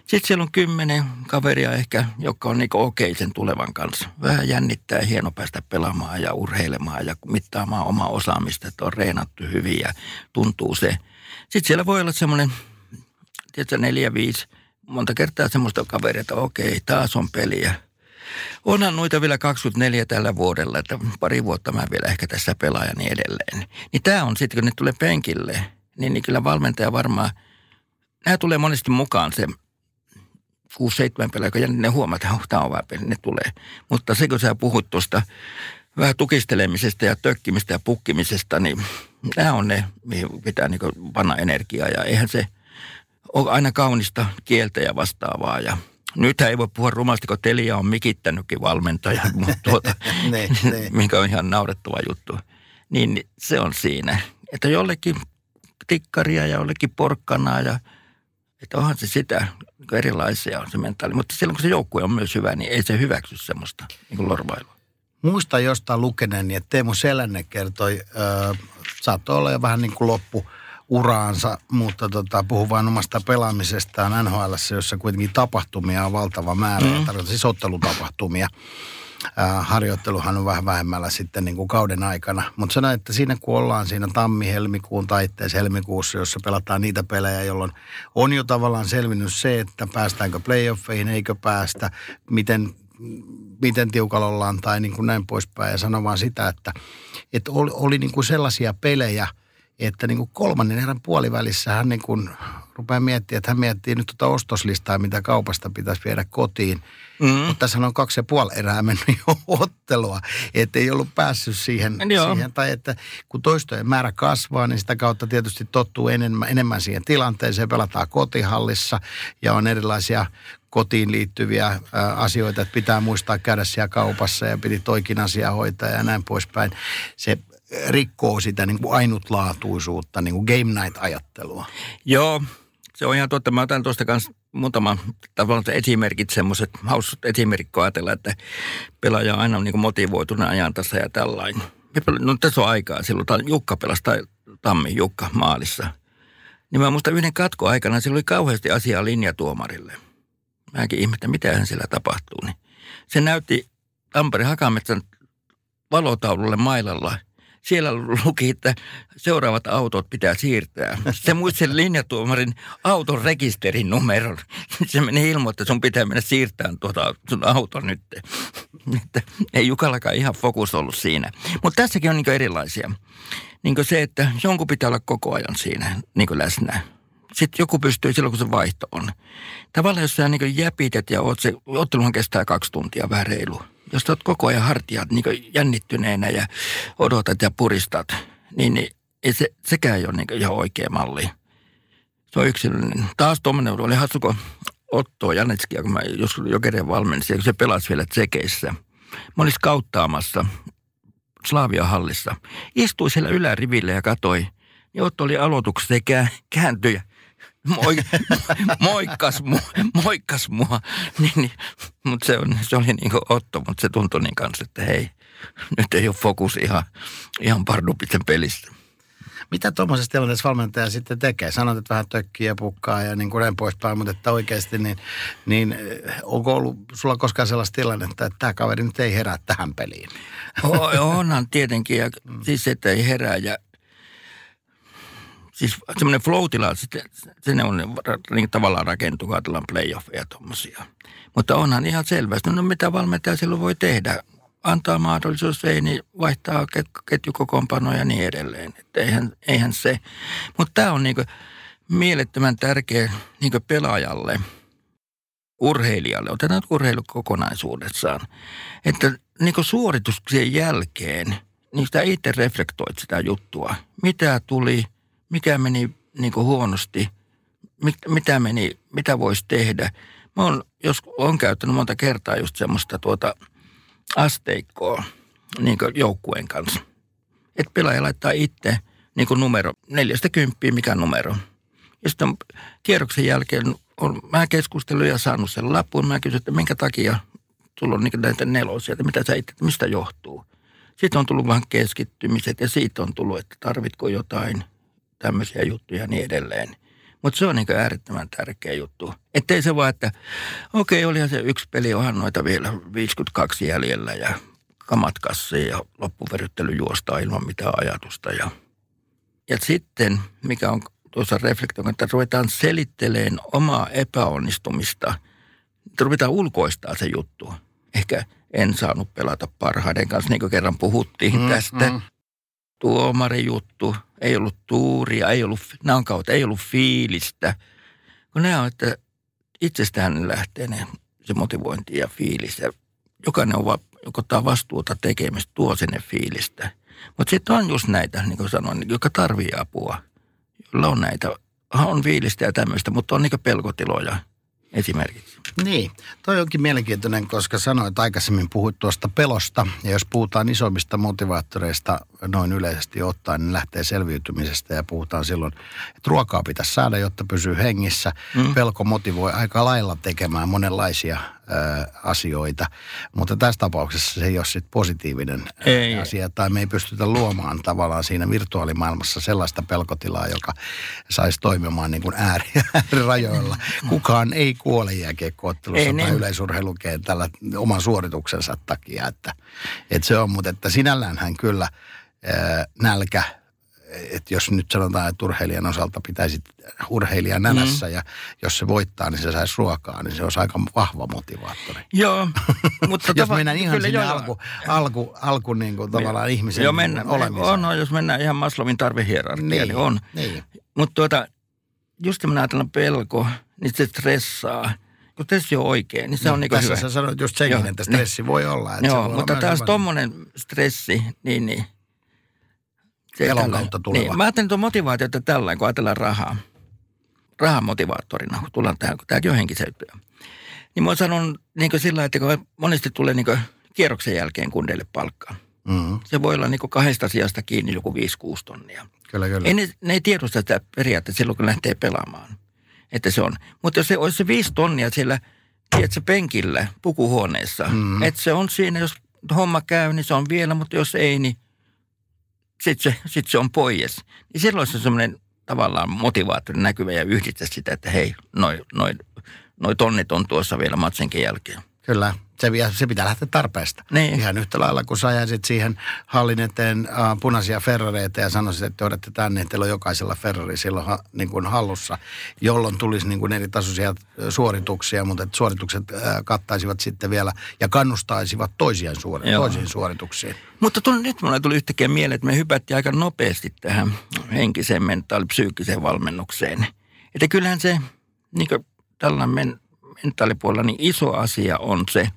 C: Sitten siellä on kymmenen kaveria ehkä, jotka on niin okei sen tulevan kanssa. Vähän jännittää hieno päästä pelaamaan ja urheilemaan ja mittaamaan omaa osaamista, että on reenattu hyvin ja tuntuu se. Sitten siellä voi olla semmoinen tiedätkö, neljä, viisi, monta kertaa semmoista kaveria, että okei, taas on peliä. Onhan noita vielä 24 tällä vuodella, että pari vuotta mä vielä ehkä tässä pelaajan ja niin edelleen. Niin tämä on sitten, kun ne tulee penkille, niin, niin kyllä valmentaja varmaan, nämä tulee monesti mukaan se 6-7 pelaajaa, kun ne huomaa, että tämä on peli, ne tulee. Mutta se, kun sä puhut tuosta vähän tukistelemisesta ja tökkimistä ja pukkimisesta, niin nämä on ne, mihin pitää niin panna energiaa. Ja eihän se – on aina kaunista kieltä ja vastaavaa. Ja nyt ei voi puhua rumasti, kun Telia on mikittänytkin valmentaja, mutta tuota, ne, ne. mikä on ihan naurettava juttu. Niin se on siinä, että jollekin tikkaria ja jollekin porkkanaa ja että onhan se sitä, niin erilaisia on se mentaali. Mutta silloin kun se joukkue on myös hyvä, niin ei se hyväksy semmoista niin lorvailua.
B: Muista jostain lukeneeni, että Teemu Selänne kertoi, äh, saattoi olla jo vähän niin kuin loppu – uraansa, mutta tota, puhuu vain omasta pelaamisestaan NHL, jossa kuitenkin tapahtumia on valtava määrä, mm. tarkoittaa siis ottelutapahtumia. Äh, harjoitteluhan on vähän vähemmällä sitten niin kuin kauden aikana. Mutta sanoin, että siinä kun ollaan siinä tammi-helmikuun taitteessa helmikuussa, jossa pelataan niitä pelejä, jolloin on jo tavallaan selvinnyt se, että päästäänkö playoffeihin, eikö päästä, miten, miten tiukalla ollaan tai niin kuin näin poispäin. Ja sanon vaan sitä, että, että oli, oli niin kuin sellaisia pelejä – että niin kuin kolmannen erän puolivälissä hän niin kuin rupeaa miettimään, että hän miettii nyt tuota ostoslistaa, mitä kaupasta pitäisi viedä kotiin. Mm. Mutta tässä on kaksi ja puoli erää mennyt jo ottelua, että ei ollut päässyt siihen, siihen. Tai että kun toistojen määrä kasvaa, niin sitä kautta tietysti tottuu enemmän, enemmän siihen tilanteeseen. Pelataan kotihallissa ja on erilaisia kotiin liittyviä asioita, että pitää muistaa käydä siellä kaupassa ja piti toikin asia hoitaa ja näin poispäin. Se rikkoo sitä niin kuin ainutlaatuisuutta, niin kuin game night-ajattelua.
C: Joo, se on ihan totta. Mä otan tuosta kanssa muutama tavallaan esimerkit, semmoiset hausut esimerkit, kun ajatellaan, että pelaaja on aina niin kuin motivoitunut ajan tässä ja tällainen. No tässä on aikaa silloin. Jukka pelasi, tai Tammi Jukka maalissa. Niin mä muistan yhden katko aikana, sillä oli kauheasti asiaa linjatuomarille. Mäkin mitä hän sillä tapahtuu. Niin se näytti Tampere Hakametsän valotaululle mailalla – siellä luki, että seuraavat autot pitää siirtää. Se muisti sen linjatuomarin auton rekisterin numeron. Se meni ilmoittaa, että sun pitää mennä siirtämään tuota sun auton nyt. Että ei Jukallakaan ihan fokus ollut siinä. Mutta tässäkin on niin erilaisia. Niin se, että jonkun pitää olla koko ajan siinä niin läsnä sitten joku pystyy silloin, kun se vaihto on. Tavallaan jos sä niin jäpität ja oot se, otteluhan kestää kaksi tuntia vähän reilu. Jos oot koko ajan hartiat niin jännittyneenä ja odotat ja puristat, niin, niin ei se, sekään ei ole niin ihan oikea malli. Se on yksilöllinen. Taas tuommoinen oli hassu, kun Otto Janetskia, kun mä joskus jokereen valmensin, kun se pelasi vielä tsekeissä. Mä olin kauttaamassa Slaavia hallissa. Istui siellä yläriville ja katoi. Niin Otto oli aloituksessa sekä kääntyi moi, moikkas, mua, moikkas mua. Niin, niin, mutta se, on, se oli niin kuin Otto, mutta se tuntui niin kanssa, että hei, nyt ei ole fokus ihan, ihan pardupitten pelissä.
B: Mitä tuommoisessa tilanteessa valmentaja sitten tekee? Sanot, että vähän tökkii ja pukkaa ja niin kuin näin poispäin, mutta että oikeasti niin, niin eh, onko ollut sulla koskaan sellaista tilannetta, että tämä kaveri nyt ei herää tähän peliin?
C: onhan tietenkin ja mm. siis että ei herää ja siis semmoinen flow sitten se on niin tavallaan rakentuu, kun ajatellaan playoffeja tuommoisia. Mutta onhan ihan selvästi, no mitä valmentaja silloin voi tehdä? Antaa mahdollisuus, ei niin vaihtaa ketjukokoonpanoja ja niin edelleen. Että eihän, eihän se. Mutta tämä on niinku mielettömän tärkeä niinku pelaajalle, urheilijalle. Otetaan urheilu kokonaisuudessaan. Että niinku suorituksien jälkeen, niin sitä itse reflektoit sitä juttua. Mitä tuli – mikä meni niin kuin huonosti, mit, mitä meni, mitä voisi tehdä. Mä oon, jos on käyttänyt monta kertaa just semmoista tuota asteikkoa niin joukkueen kanssa. Että pelaaja laittaa itse niin kuin numero, neljästä kymppiä mikä numero. Ja sitten kierroksen jälkeen on mä keskustellut ja saanut sen lapun. Mä kysyn, että minkä takia sulla on niin näitä nelosia, että mitä sä itse, mistä johtuu. Sitten on tullut vähän keskittymiset ja siitä on tullut, että tarvitko jotain tämmöisiä juttuja ja niin edelleen. Mutta se on niin äärettömän tärkeä juttu. Ettei se vaan, että okei, okay, olihan se yksi peli, onhan noita vielä 52 jäljellä ja kamat kassiin ja loppuveryttely juostaa ilman mitään ajatusta. Ja, ja sitten, mikä on tuossa reflektoon, että ruvetaan selitteleen omaa epäonnistumista. Että ruvetaan ulkoistaa se juttu. Ehkä en saanut pelata parhaiden kanssa, niin kuin kerran puhuttiin mm, tästä. Mm tuomarijuttu, ei ollut tuuria, ei ollut, nämä kautta, ei ollut fiilistä. Kun nämä on, että itsestään lähtee ne, se motivointi ja fiilis. Ja jokainen on, joka ottaa vastuuta tekemistä, tuo sinne fiilistä. Mutta sitten on just näitä, niin kuin sanoin, joka tarvii apua, joilla on näitä, on fiilistä ja tämmöistä, mutta on niin pelkotiloja – esimerkiksi.
B: Niin, toi onkin mielenkiintoinen, koska sanoit aikaisemmin, puhuit tuosta pelosta. Ja jos puhutaan isommista motivaattoreista noin yleisesti ottaen, niin lähtee selviytymisestä ja puhutaan silloin, että ruokaa pitäisi saada, jotta pysyy hengissä. Mm. Pelko motivoi aika lailla tekemään monenlaisia asioita. Mutta tässä tapauksessa se ei ole sit positiivinen ei, asia, tai me ei pystytä luomaan tavallaan siinä virtuaalimaailmassa sellaista pelkotilaa, joka saisi toimimaan niin kuin ääri, äärirajoilla. Kukaan ei kuole jääkiekkoottelussa tai niin. yleisurheilukentällä oman suorituksensa takia. Että, että se on, mutta että sinällään hän kyllä ää, nälkä että jos nyt sanotaan, että urheilijan osalta pitäisi urheilija nänässä mm. ja jos se voittaa, niin se saisi ruokaa, niin se olisi aika vahva motivaattori.
C: Joo,
B: mutta jos mennään ihan kyllä sinne joo, alku, alku, alku niin kuin tavallaan niin, ihmisen joo, mennä, olemiseen.
C: On, on, jos mennään ihan Maslovin tarvehierarkia, niin, niin on. Niin. Mutta tuota, just kun ajatellaan pelko, niin se stressaa kun stressi on oikein, niin se no, on niin
B: Tässä
C: hyvä.
B: sä sanoit just senkin, että stressi niin. voi olla.
C: Että Joo, voi mutta taas tuommoinen stressi, niin, niin –
B: pelon kautta tuleva.
C: Niin, mä ajattelin tuon motivaatiota tällä, kun ajatellaan rahaa. Rahan motivaattorina, kun tullaan tähän, kun tämäkin on henkiseyttöä. Niin mä sanon niin sillä että kun monesti tulee niin kierroksen jälkeen kundeille palkkaa. Mm-hmm. Se voi olla niin kahdesta sijasta kiinni joku 5-6 tonnia.
B: Kyllä, kyllä.
C: Ei ne, ne ei tiedosta sitä periaatteessa silloin, kun lähtee pelaamaan. Että se on. Mutta jos se olisi se 5 tonnia siellä, tiedätkö, penkillä, pukuhuoneessa. Mm-hmm. Että se on siinä, jos homma käy, niin se on vielä, mutta jos ei, niin – sitten se, sit se on pois. Niin silloin se on semmoinen tavallaan motivaattori näkyvä ja yhdistää sitä, että hei, noin noi, noi tonnit on tuossa vielä matsenkin jälkeen.
B: Kyllä, Se, se pitää lähteä tarpeesta.
C: Niin.
B: Ihan yhtä lailla, kun sä siihen hallin eteen äh, punaisia Ferrareita ja sanoisit, että te odotte tänne, että teillä on jokaisella Ferrari silloin ha, niin kuin hallussa, jolloin tulisi niin kuin eri tasoisia suorituksia, mutta että suoritukset äh, kattaisivat sitten vielä ja kannustaisivat toisiaan suori, toisiin suorituksiin.
C: Mutta tuli, nyt mulle tuli yhtäkkiä mieleen, että me hypättiin aika nopeasti tähän henkiseen, mentaalipsyykiseen valmennukseen. Että kyllähän se niin tällainen men, mentaalipuolella niin iso asia on se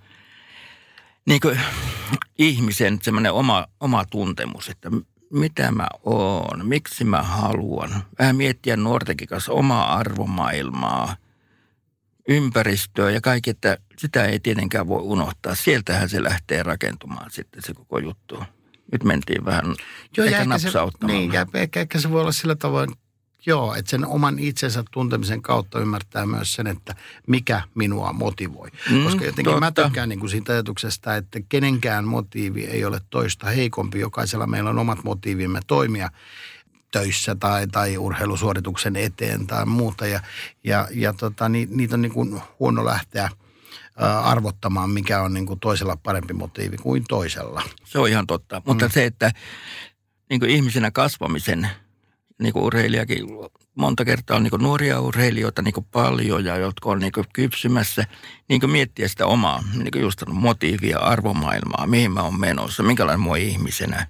C: niin ihmisen semmoinen oma, oma tuntemus, että mitä mä oon, miksi mä haluan. Vähän miettiä nuortenkin kanssa omaa arvomaailmaa, ympäristöä ja kaikki, että sitä ei tietenkään voi unohtaa. Sieltähän se lähtee rakentumaan sitten se koko juttu. Nyt mentiin vähän
B: Joo,
C: ehkä
B: ehkä se, niin, ja ehkä, ehkä se voi olla sillä tavoin, joo, että sen oman itsensä tuntemisen kautta ymmärtää myös sen, että mikä minua motivoi.
C: Mm,
B: Koska jotenkin mä
C: totta.
B: tykkään niin kuin siitä ajatuksesta, että kenenkään motiivi ei ole toista heikompi. Jokaisella meillä on omat motiivimme toimia töissä tai, tai urheilusuorituksen eteen tai muuta. Ja, ja, ja tota, ni, niitä on niin kuin huono lähteä ää, arvottamaan, mikä on niin kuin toisella parempi motiivi kuin toisella.
C: Se on ihan totta. Mutta se, että niin kuin ihmisenä kasvamisen, niin kuin urheilijakin monta kertaa on niin kuin nuoria urheilijoita niin kuin paljon ja jotka on niin kuin kypsymässä, niin kuin miettiä sitä omaa niin kuin just motiivia, arvomaailmaa, mihin mä oon menossa, minkälainen mua ihmisenä.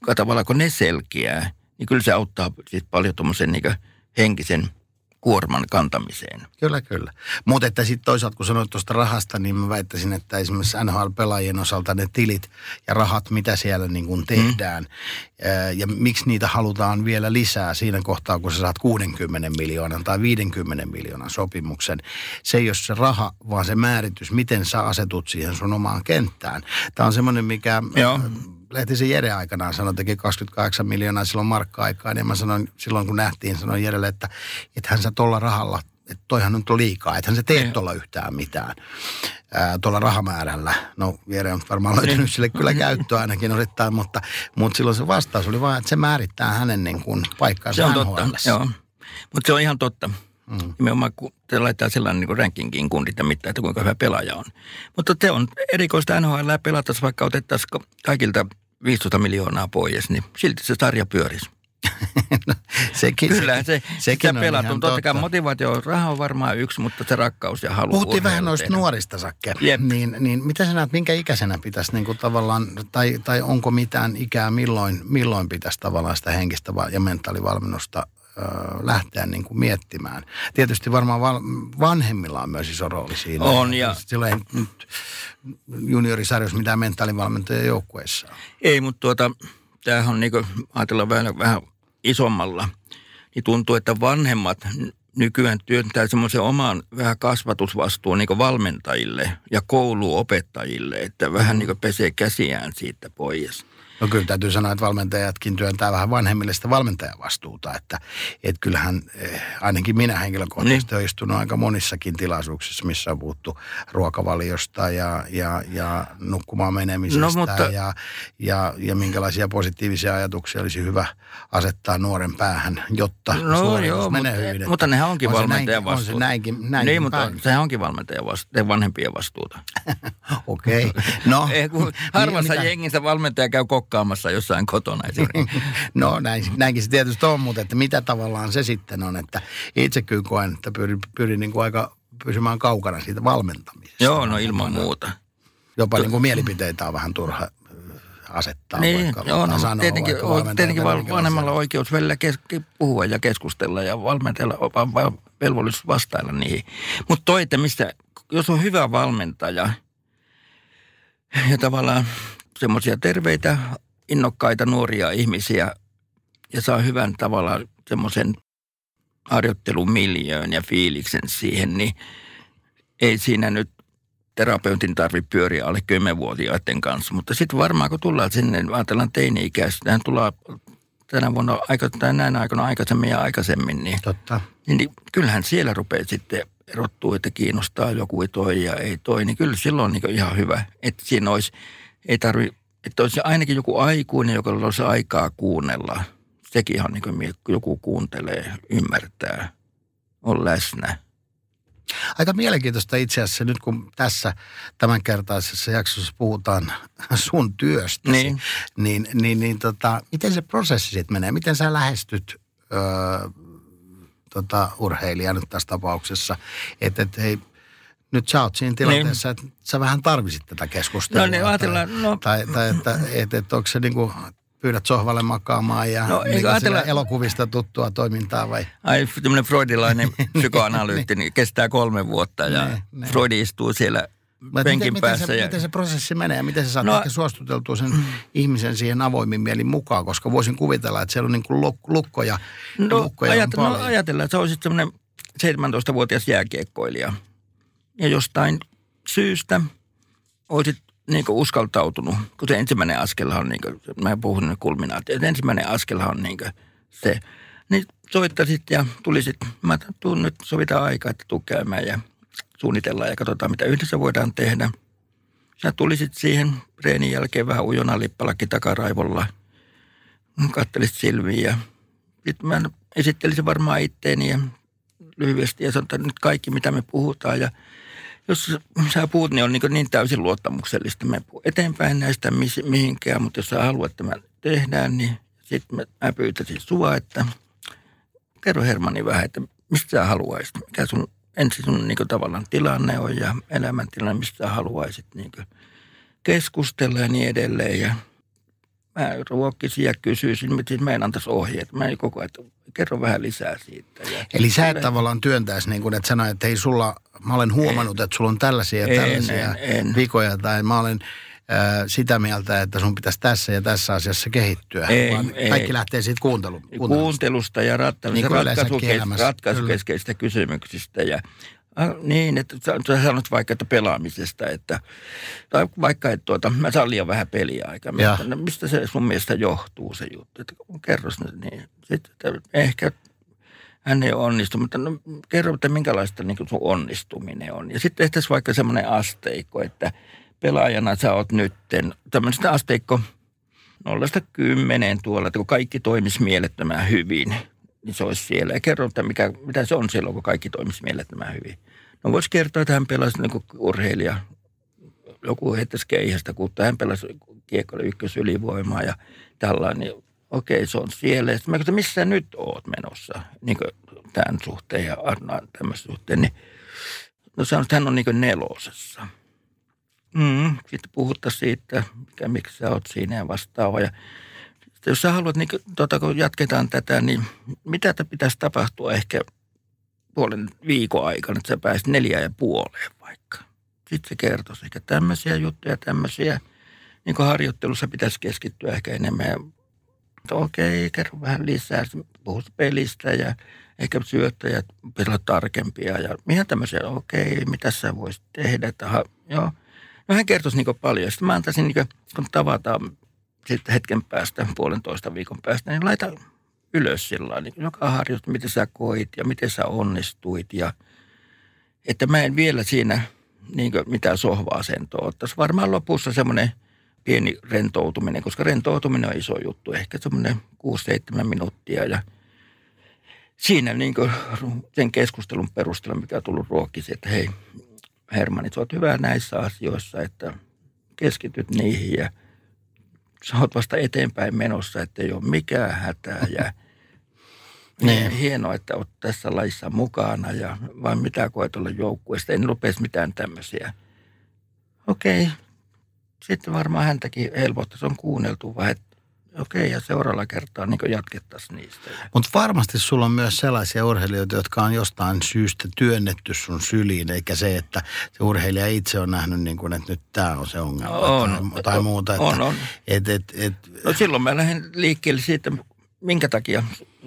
C: Joka tavalla kun ne selkiää, niin kyllä se auttaa sit paljon tuommoisen niin henkisen kuorman kantamiseen.
B: Kyllä, kyllä. Mutta että sitten toisaalta, kun sanoit tuosta rahasta, niin mä väittäisin, että esimerkiksi NHL-pelaajien osalta ne tilit ja rahat, mitä siellä niin kuin tehdään, ää, ja miksi niitä halutaan vielä lisää siinä kohtaa, kun sä saat 60 miljoonan tai 50 miljoonan sopimuksen. Se ei ole se raha, vaan se määritys, miten sä asetut siihen sun omaan kenttään. Tämä on semmoinen, mikä...
C: Joo.
B: Lehtisen Jere aikanaan sanoi, teki 28 miljoonaa silloin markka-aikaan. Ja mä sanoin silloin, kun nähtiin, sanoin Jerelle, että, hän sä tuolla rahalla, että toihan nyt on liikaa, että hän se tee
C: Niin.
B: tuolla yhtään mitään ää, tuolla rahamäärällä. No Jere on varmaan löytänyt sille kyllä käyttöä ainakin osittain, mutta, mutta silloin se vastaus oli vaan, että se määrittää hänen niin kuin paikkansa
C: Se on totta, joo. Mutta se on ihan totta.
B: Mm.
C: Nimenomaan kun te laittaa sellainen niin rankingin kundit ja mitään, että kuinka hyvä pelaaja on. Mutta se on erikoista NHL pelata, vaikka otettaisiin ka- kaikilta 15 miljoonaa pois, niin silti se sarja pyörisi.
B: Sekin,
C: Kyllä, se,
B: sekin
C: sitä
B: on
C: pelat on totta kai motivaatio, raha on varmaan yksi, mutta se rakkaus ja halu
B: Puhuttiin vähän noista
C: tehdä.
B: nuorista, Sakke.
C: Jep.
B: Niin, niin mitä sä näet, minkä ikäisenä pitäisi niin kuin tavallaan, tai, tai onko mitään ikää, milloin, milloin pitäisi tavallaan sitä henkistä ja mentaalivalmennusta lähteä niin kuin miettimään. Tietysti varmaan vanhemmilla on myös iso rooli siinä.
C: On, ja-
B: Silloin ei nyt juniorisarjoissa mitään mentaalivalmentajia joukkueessa.
C: Ei, mutta tuota, tämähän on niin kuin, ajatellaan vähän, vähän isommalla, niin tuntuu, että vanhemmat nykyään työntää semmoisen oman vähän kasvatusvastuun niin valmentajille ja kouluopettajille, että vähän niin pesee käsiään siitä pois.
B: No kyllä täytyy sanoa, että valmentajatkin työntää vähän vanhemmille sitä valmentajavastuuta, että, että kyllähän eh, ainikin minä henkilökohtaisesti olen istunut aika monissakin tilaisuuksissa, missä on puhuttu ruokavaliosta ja, ja, ja nukkumaan menemisestä
C: No, mutta-
B: ja, ja, ja minkälaisia positiivisia ajatuksia olisi hyvä asettaa nuoren päähän, jotta
C: No
B: suoritus
C: joo,
B: menee
C: mutta,
B: hyvin.
C: mutta nehän onkin
B: on
C: valmentajan
B: näinkin- On se
C: vastuuta.
B: näinkin, näinkin
C: niin, mutta sehän onkin valmentajan vastuuta, vanhempien vastuuta.
B: Okei, okay. no. Niin,
C: harvassa jengissä valmentaja käy kokkaamassa jossain kotona esimerkiksi.
B: No näin, näinkin se tietysti on, mutta että mitä tavallaan se sitten on, että itse kyllä koen, että pyrin, pyrin niin kuin aika pysymään kaukana siitä valmentamisesta.
C: Joo, no ilman muuta.
B: Jopa niin kuin mielipiteitä on vähän turha äh, asettaa.
C: Niin,
B: vaikka,
C: joo, no,
B: sanoa
C: tietenkin,
B: vaikka
C: tietenkin val, vanhemmalla on oikeus välillä kes, puhua ja keskustella ja valmentajalla on vaan velvollisuus vastailla niihin. Mutta toi, että mistä, jos on hyvä valmentaja ja tavallaan semmoisia terveitä, innokkaita nuoria ihmisiä ja saa hyvän tavalla semmoisen harjoittelumiljöön ja fiiliksen siihen, niin ei siinä nyt terapeutin tarvi pyöriä alle 10-vuotiaiden kanssa. Mutta sitten varmaan kun tullaan sinne, ajatellaan teini-ikäistä, tähän tullaan tänä vuonna aika, tai näin aikana aikaisemmin ja aikaisemmin, niin,
B: Totta.
C: niin, niin kyllähän siellä rupeaa sitten erottuu, että kiinnostaa joku toi ja ei toi, niin kyllä silloin on niin ihan hyvä, että siinä olisi, ei tarvi, että olisi ainakin joku aikuinen, joka olisi aikaa kuunnella. Sekin ihan niin kuin joku kuuntelee, ymmärtää, on läsnä.
B: Aika mielenkiintoista itse asiassa nyt kun tässä tämänkertaisessa jaksossa puhutaan sun työstä,
C: Niin.
B: niin, niin, niin tota, miten se prosessi sitten menee? Miten sä lähestyt öö, tota, urheilijaa nyt tässä tapauksessa? Että et, hei, nyt sä oot siinä tilanteessa, niin. että sä vähän tarvisit tätä keskustelua.
C: No niin, ajatellaan, no-
B: Tai, tai että et, et, onko se niinku, pyydät sohvalle makaamaan ja
C: No,
B: no, niin
C: ajatella-
B: elokuvista tuttua toimintaa vai?
C: Ai tämmöinen freudilainen psykoanalyytti, niin kestää kolme vuotta ja
B: Niin, niin.
C: Freud istuu siellä
B: Mutta
C: penkin
B: miten, miten,
C: päässä.
B: se,
C: ja,
B: miten se prosessi menee ja miten sä saat no,
C: No-
B: ehkä suostuteltua sen ihmisen siihen avoimin mielin mukaan, koska voisin kuvitella, että siellä on niin kuin luk- lukkoja,
C: no,
B: lukkoja
C: ajat,
B: on
C: no
B: paljon.
C: ajatellaan, että sä olisit semmoinen 17-vuotias jääkiekkoilija. Ja jostain syystä olisit niin uskaltautunut, kun se ensimmäinen askelhan on, niin kuin, mä puhun nyt kulminaatio, että ensimmäinen askelhan on niin se. Niin soittasit ja tulisit, mä tuun nyt sovitaan aikaa, että tuu käymään ja suunnitellaan ja katsotaan, mitä yhdessä voidaan tehdä. Sä tulisit siihen reenin jälkeen vähän ujona lippalakki takaraivolla, kattelisit silmiä ja sitten mä esittelisin varmaan itteeni ja lyhyesti ja sanon, että nyt kaikki mitä me puhutaan ja jos sä puhut, niin on niin, niin täysin luottamuksellista. Me eteenpäin näistä mihinkään, mutta jos sä haluat, me tehdään, niin sitten mä, pyytäisin sua, että kerro Hermanni vähän, että mistä sä haluaisit, mikä sun ensin sun niin tavallaan tilanne on ja elämäntilanne, mistä sä haluaisit niin keskustella ja niin edelleen. Ja mä ruokkisin ja kysyisin, mutta siis mä en antaisi ohjeet. Mä en koko ajan, kerro vähän lisää siitä. Ja
B: Eli sä et tavallaan työntäisi niin kuin, että sanoit, että hei sulla, mä olen huomannut, että sulla on tällaisia ja
C: En,
B: tällaisia
C: en, en.
B: vikoja, tai mä olen äh, sitä mieltä, että sun pitäisi tässä ja tässä asiassa kehittyä.
C: Ei,
B: vaan
C: ei.
B: kaikki lähtee siitä kuuntelu, kuuntelusta.
C: kuuntelusta ja ratta-
B: Niin
C: ratkaisukes- ratkaisukeskeisistä kysymyksistä. Ja, ah, niin, että sä, sä sanot vaikka, että pelaamisesta, että, tai vaikka, että tuota, mä saan liian vähän peliaikaa. Mä
B: Ja.
C: sanon, no, mistä se sun mielestä johtuu se juttu? Että kerros nyt niin. Sitten, että ehkä hän ei onnistu, mutta no, kerro, että minkälaista niin sun onnistuminen on. Ja sitten tehtäisiin vaikka semmoinen asteikko, että pelaajana sä oot nytten, tämmöistä asteikko nollasta kymmeneen tuolla, että kun kaikki toimisi mielettömän hyvin, niin se olisi siellä. Ja kerro, että mikä, mitä se on silloin, kun kaikki toimisi mielettömän hyvin. No voisi kertoa, että hän pelasi niin urheilija. Joku heittäisi keihästä, kun hän pelasi kiekkoille ykkösylivoimaa ja tällainen. Okei, se on siellä. Sitten mä kysyin, missä sä nyt oot menossa niin tämän suhteen ja Arnaan tämmöisen suhteen. Niin, no sanoin, että hän on niin nelosessa. Mm, sitten puhuttaisiin siitä, mikä, miksi sä oot siinä ja vastaava. Ja sitten jos sä haluat, niin kun, tota, kun jatketaan tätä, niin mitä pitäisi tapahtua ehkä puolen viikon aikana, että sä pääsit neljä ja puoleen vaikka. Sitten se kertoisi ehkä tämmöisiä juttuja, tämmöisiä. Niin kuin harjoittelussa pitäisi keskittyä ehkä enemmän. Ja, että okei, kerro vähän lisää. Puhut pelistä ja ehkä syöttäjät pitäisi olla tarkempia. Ja ihan tämmöisiä, okei, mitä sä voisit tehdä. Että, joo. No hän kertoisi niin paljon. Sitten mä antaisin, niin kuin, kun tavataan sitten hetken päästä, puolentoista viikon päästä, niin laita ylös sillä niin joka harjoitus, miten sä koit ja miten sä onnistuit. Ja, että mä en vielä siinä niin mitään sohva-asentoa ottaisi. Varmaan lopussa semmoinen pieni rentoutuminen, koska rentoutuminen on iso juttu, ehkä semmoinen 6-7 minuuttia ja siinä niin sen keskustelun perusteella, mikä on tullut ruokkisi, että hei Hermanni, sä oot hyvä näissä asioissa, että keskityt niihin ja sä oot vasta eteenpäin menossa, että ei ole mikään hätää ja
B: Niin.
C: hienoa, että oot tässä lajissa mukana ja vai mitä koet olla joukkueesta. En lupeisi mitään tämmöisiä. Okei, sitten varmaan häntäkin helpottaisi on kuunneltu vai että okei ja seuraavalla kertaa niin jatkettaisiin niistä.
B: Mutta varmasti sulla on myös sellaisia urheilijoita, jotka on jostain syystä työnnetty sun syliin, eikä se, että se urheilija itse on nähnyt, niin kuin, että nyt tämä on se ongelma
C: On.
B: tai, tai muuta. Että,
C: On, on.
B: Et, et, et,
C: No silloin mä lähden liikkeelle siitä, minkä takia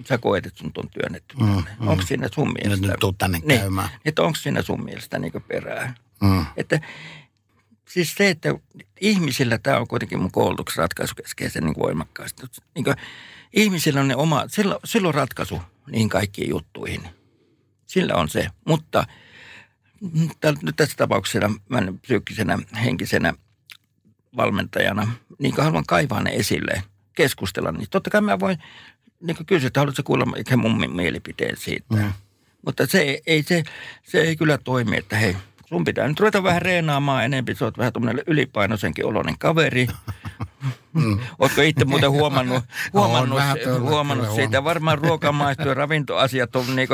C: sä koet, että sun on työnnetty.
B: Mm,
C: Mm,
B: mm.
C: Onko siinä sun
B: nyt,
C: mielestä?
B: nyt tuu tänne
C: niin,
B: käymään.
C: että onko siinä sun mielestä niin perää?
B: Mm.
C: Että siis se, että ihmisillä tämä on kuitenkin mun koulutuksen ratkaisukeskeisen niin voimakkaasti. Niin kuin, ihmisillä on ne oma, sillä, sillä on ratkaisu niihin kaikkiin juttuihin. Sillä on se, mutta nyt tässä tapauksessa mä psyykkisenä, henkisenä valmentajana, niin kuin haluan kaivaa ne esille, keskustella, niin totta kai mä voin niin kysyä, että haluatko kuulla ehkä mun mi- mielipiteen siitä.
B: Mm.
C: Mutta se ei, se, se ei kyllä toimi, että hei, sun pitää nyt ruveta vähän reenaamaan enempi. Sä oot vähän tuommoinen ylipainoisenkin oloinen kaveri. Mm. Oletko itse muuten huomannut, huomannut,
B: vähän
C: huomannut
B: kyllä
C: siitä? Varmaan ruokamaisto ja ravintoasiat on niin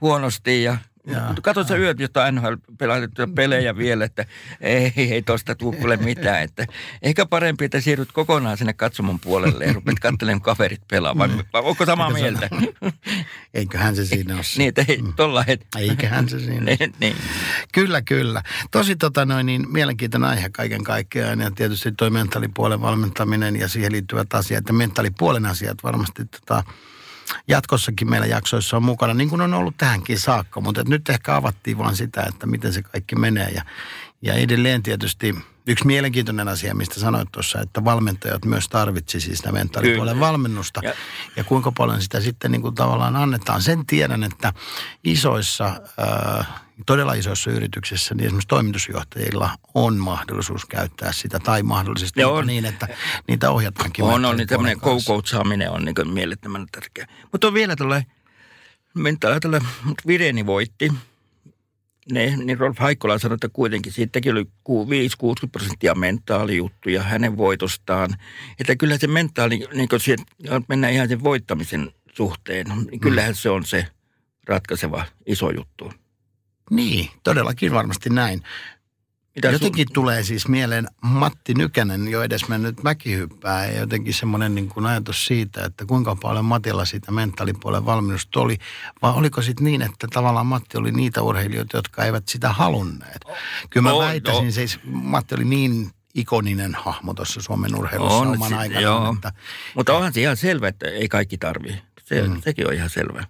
C: huonosti ja Katso sä yöt jotain nhl pelejä vielä, että ei, ei tosta tule mitään. Että ehkä parempi, että siirryt kokonaan sinne katsomon puolelle ja rupeat katselemaan kaverit pelaa. Vai, vai onko samaa Eikö mieltä?
B: Eiköhän se siinä ole.
C: niin, että ei, tolla het...
B: Eiköhän se siinä
C: niin, niin.
B: Kyllä, kyllä. Tosi tota noin, niin mielenkiintoinen aihe kaiken kaikkiaan ja tietysti toi mentaalipuolen valmentaminen ja siihen liittyvät asiat ja mentaalipuolen asiat varmasti tota, jatkossakin meillä jaksoissa on mukana, niin kuin on ollut tähänkin saakka. Mutta nyt ehkä avattiin vaan sitä, että miten se kaikki menee. Ja, ja edelleen tietysti yksi mielenkiintoinen asia, mistä sanoit tuossa, että valmentajat myös tarvitsisivat sitä mentaalipuolen valmennusta. Ja. ja kuinka paljon sitä sitten niin kuin tavallaan annetaan. Sen tiedän, että isoissa, äh, todella isoissa yrityksissä, niin esimerkiksi toimitusjohtajilla on mahdollisuus käyttää sitä. Tai mahdollisesti
C: Ja
B: jopa
C: on.
B: niin, että niitä ohjataankin.
C: On, on, niin tämmöinen co-coachaaminen on niin mielettömän tärkeä. Mutta on vielä tällä tällä Vireni voitti. Ne, niin Rolf Haikkola sanoi, että kuitenkin siitäkin oli 5-60 prosenttia mentaalijuttuja hänen voitostaan. Että kyllä se mentaali, niin kuin se, mennään ihan sen voittamisen suhteen, niin kyllähän se on se ratkaiseva iso juttu.
B: Niin, todellakin varmasti näin.
C: Mitä
B: jotenkin tulee siis mieleen Matti Nykänen jo edes mennyt mäkihyppää ja jotenkin semmoinen niin kuin ajatus siitä, että kuinka paljon Matilla siitä mentaalipuolen valmennusta oli. Vai oliko sitten niin, että tavallaan Matti oli niitä urheilijoita, jotka eivät sitä halunneet? Kyllä mä
C: On,
B: väittäisin,
C: no.
B: siis Matti oli niin ikoninen hahmo tuossa Suomen urheilussa
C: On,
B: oman
C: si-
B: aikanaan.
C: joo.
B: Että,
C: Mutta onhan se ihan selvä, että ei kaikki tarvii. Se, mm. Sekin on ihan selvä.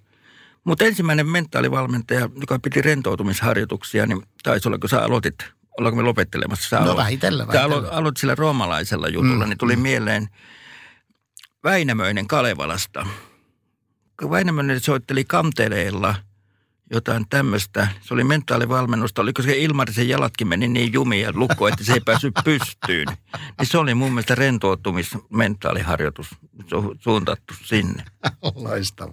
C: Mutta ensimmäinen mentaalivalmentaja, joka piti rentoutumisharjoituksia, niin taisi olla, kun sä aloitit, ollaanko me lopettelemassa? Sä
B: No
C: aloit-
B: vähitellen,
C: Sä
B: vähitellen.
C: aloit, aloit sillä roomalaisella jutulla,
B: Mm,
C: niin tuli
B: mm.
C: mieleen Väinämöinen Kalevalasta. Kun Väinämöinen soitteli kanteleella jotain tämmöistä, se oli mentaalivalmennusta, oliko se Ilmarisen jalatkin meni niin jumiin ja lukko, että se ei päässyt pystyyn. Niin se oli mun mielestä rentoutumismentaaliharjoitus su- suuntattu sinne.
B: Loistava.